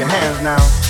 Your hands now.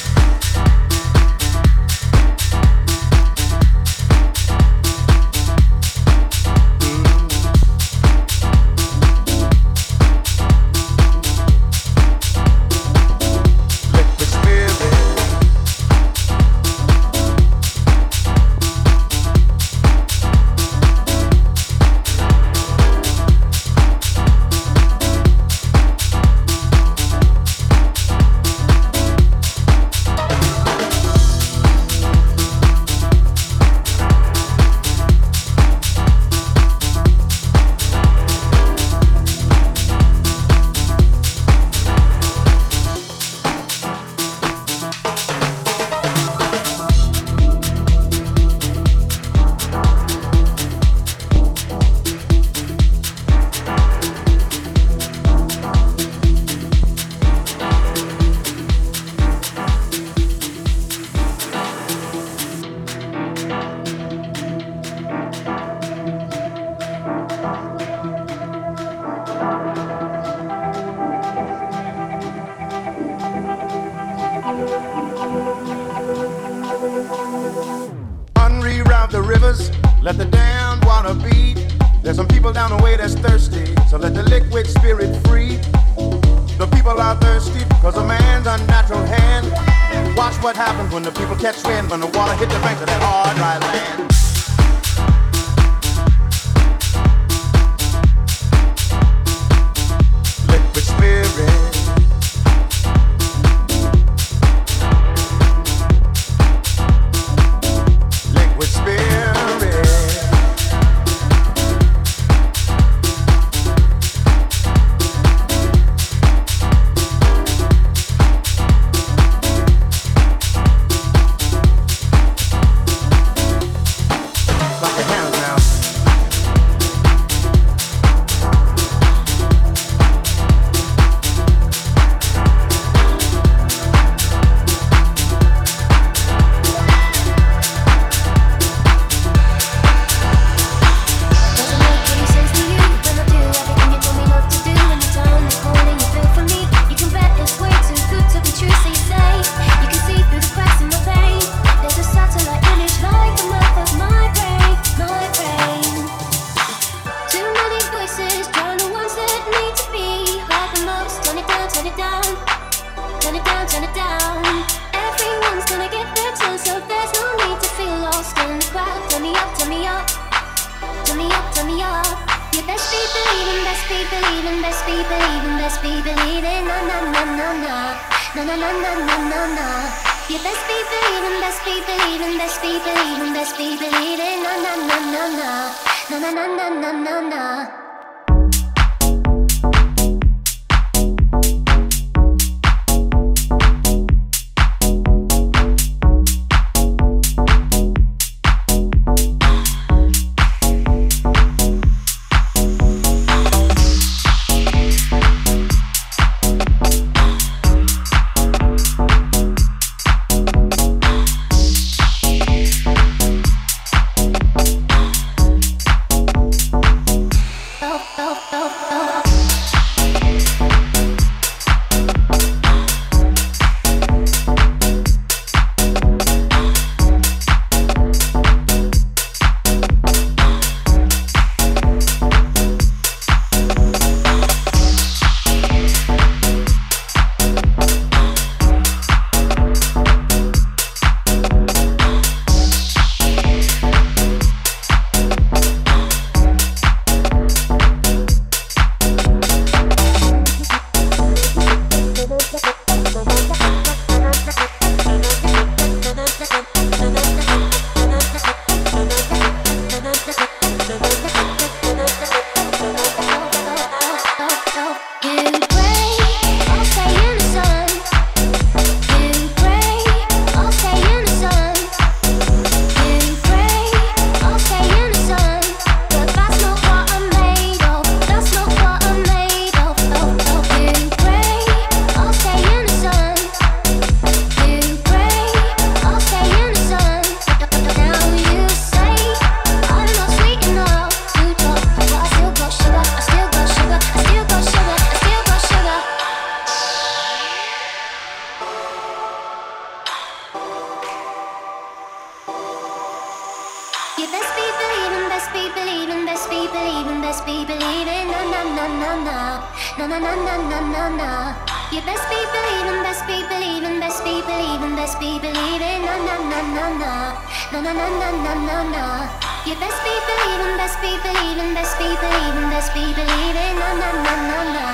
Na na na na. You best be believing, best be believing, best be believing, best be believing, na na na na na,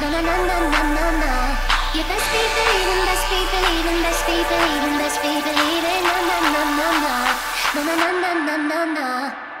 na na na na na na na. You best be believing, best be believing, best be believing, best be believing, na na na na na, na na na na na na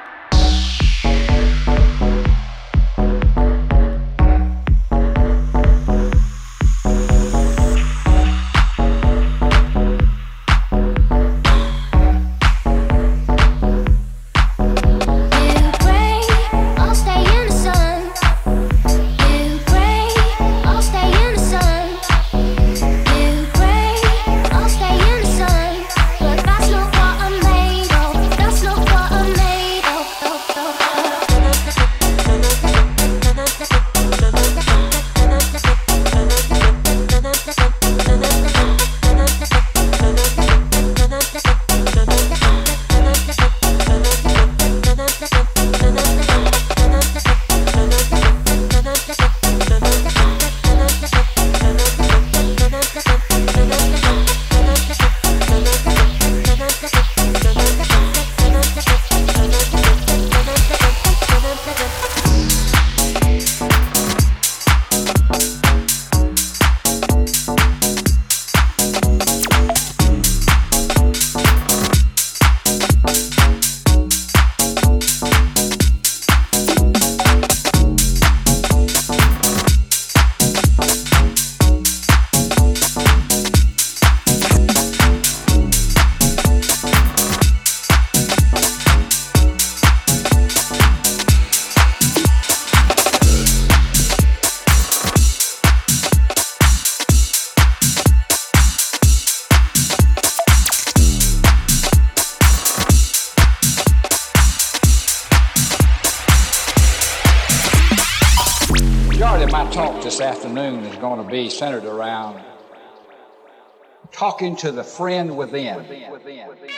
talking to the friend within. Back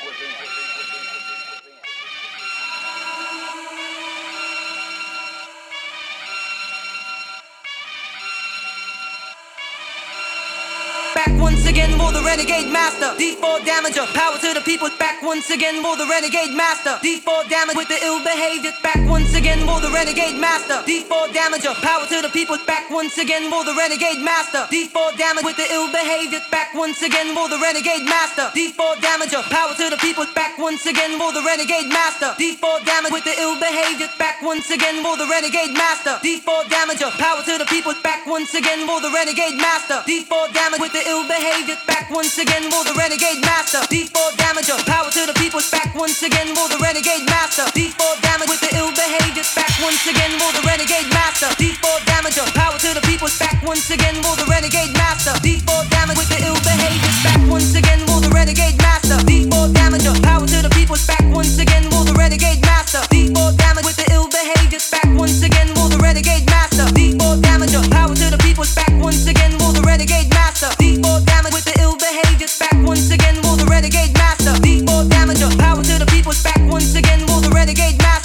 renegade master. D4 damager, power to the people. Back once again for the renegade master. D4 damage with the ill behavior. Back once again for the renegade master. D4 damager, power to the people. Back once again for the renegade master. D4 damage with the ill behavior. Back once again for the renegade master. D4 damager, power to the people. Back once again for the renegade master. D4 damage with the ill behavior. Back once again for the renegade master. D4 damager, power to the people. Back once again for the renegade master. D4 damage with the ill behavior. Back once again for the renegade master. D4 damager, power to the people. Back once again for the renegade master. D4 damage with the ill behavior. Back once again for the renegade master. D4 damager, power to the people. Back once again for the renegade master. D4 damage with the ill behavior. Back once again for the renegade master. D4 damager, power to the people. Back once again for the renegade master. D4 damage with the ill Back once again the renegade master. D4 damager, power to the. Back once again the renegade master. D4 damage with the ill behavior. Back once again the renegade master. D4 damager, power to the people. Back once again for the renegade master.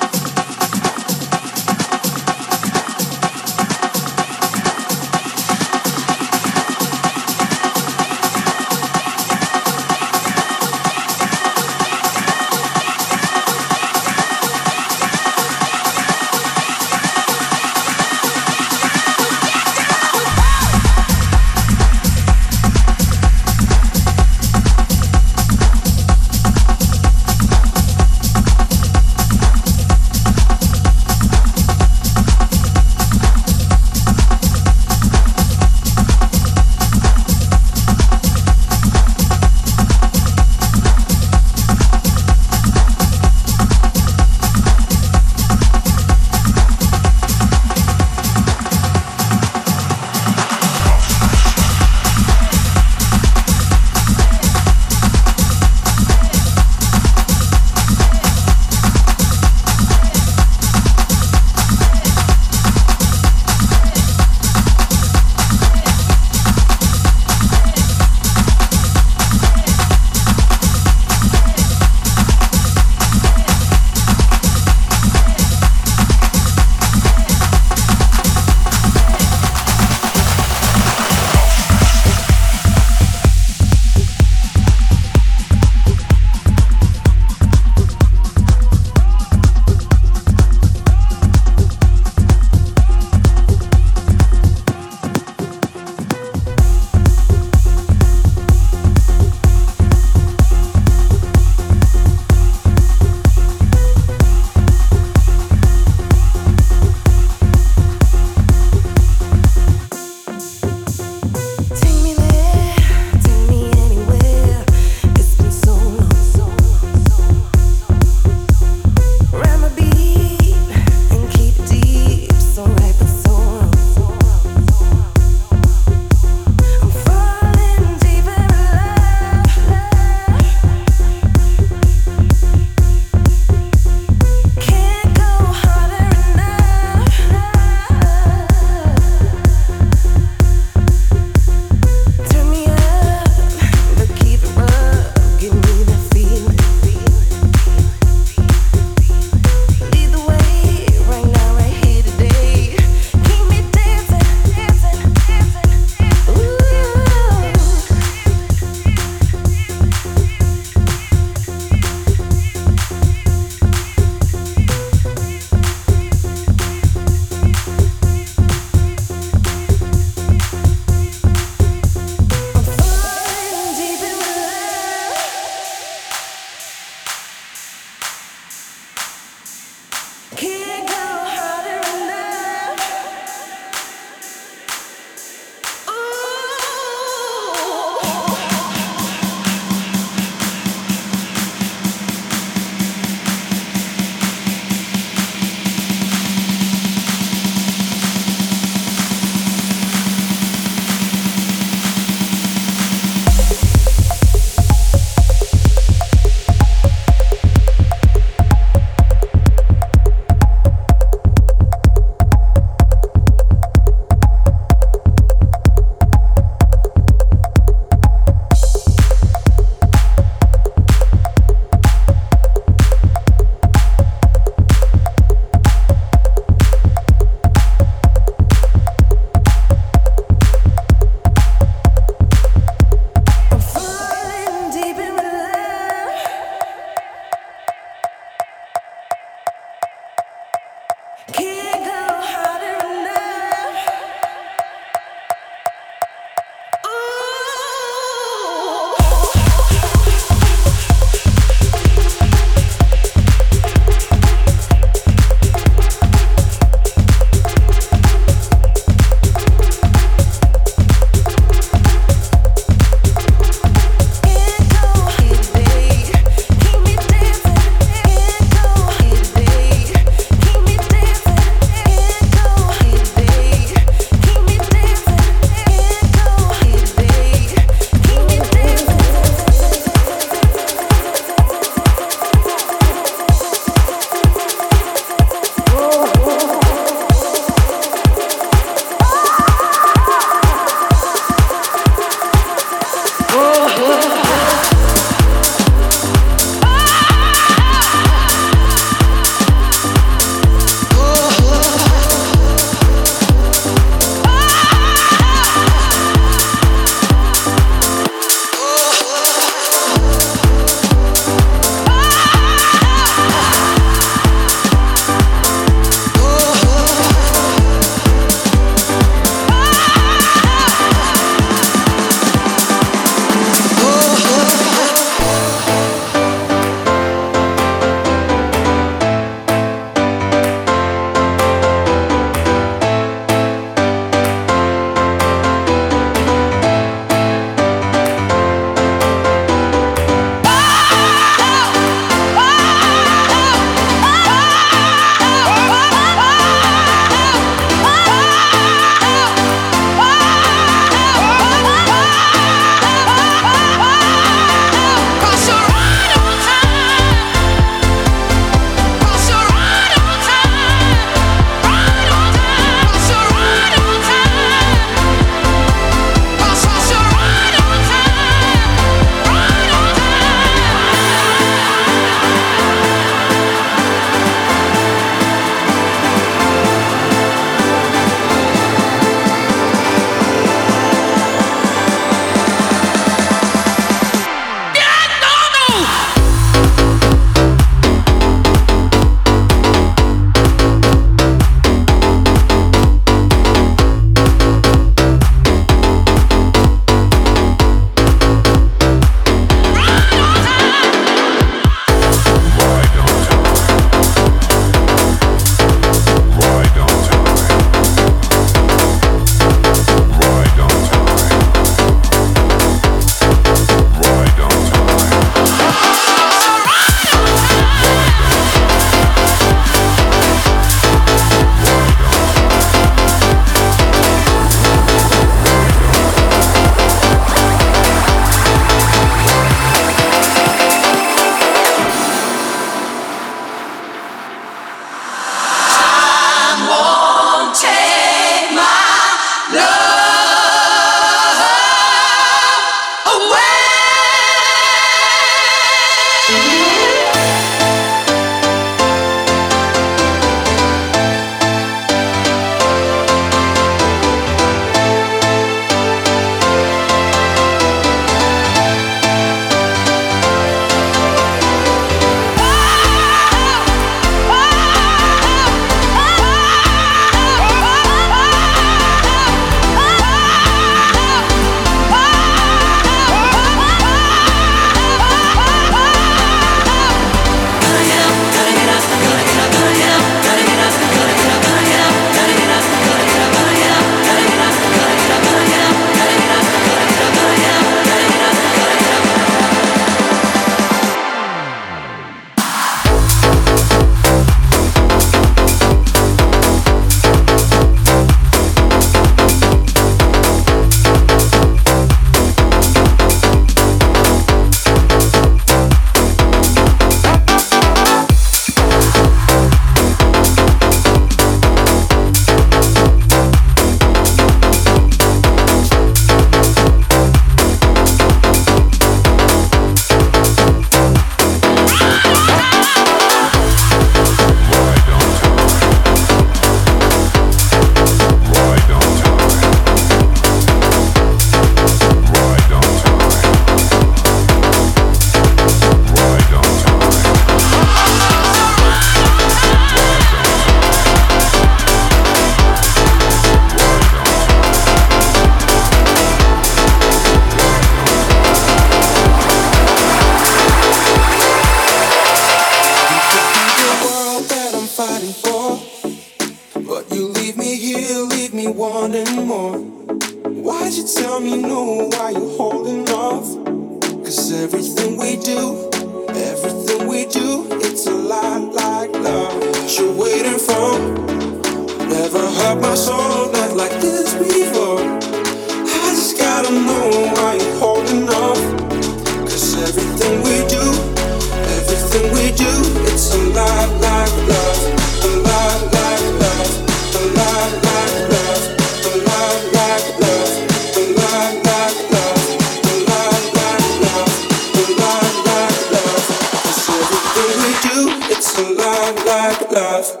Like love.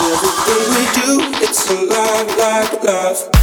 Everything we do, it's a lot like love.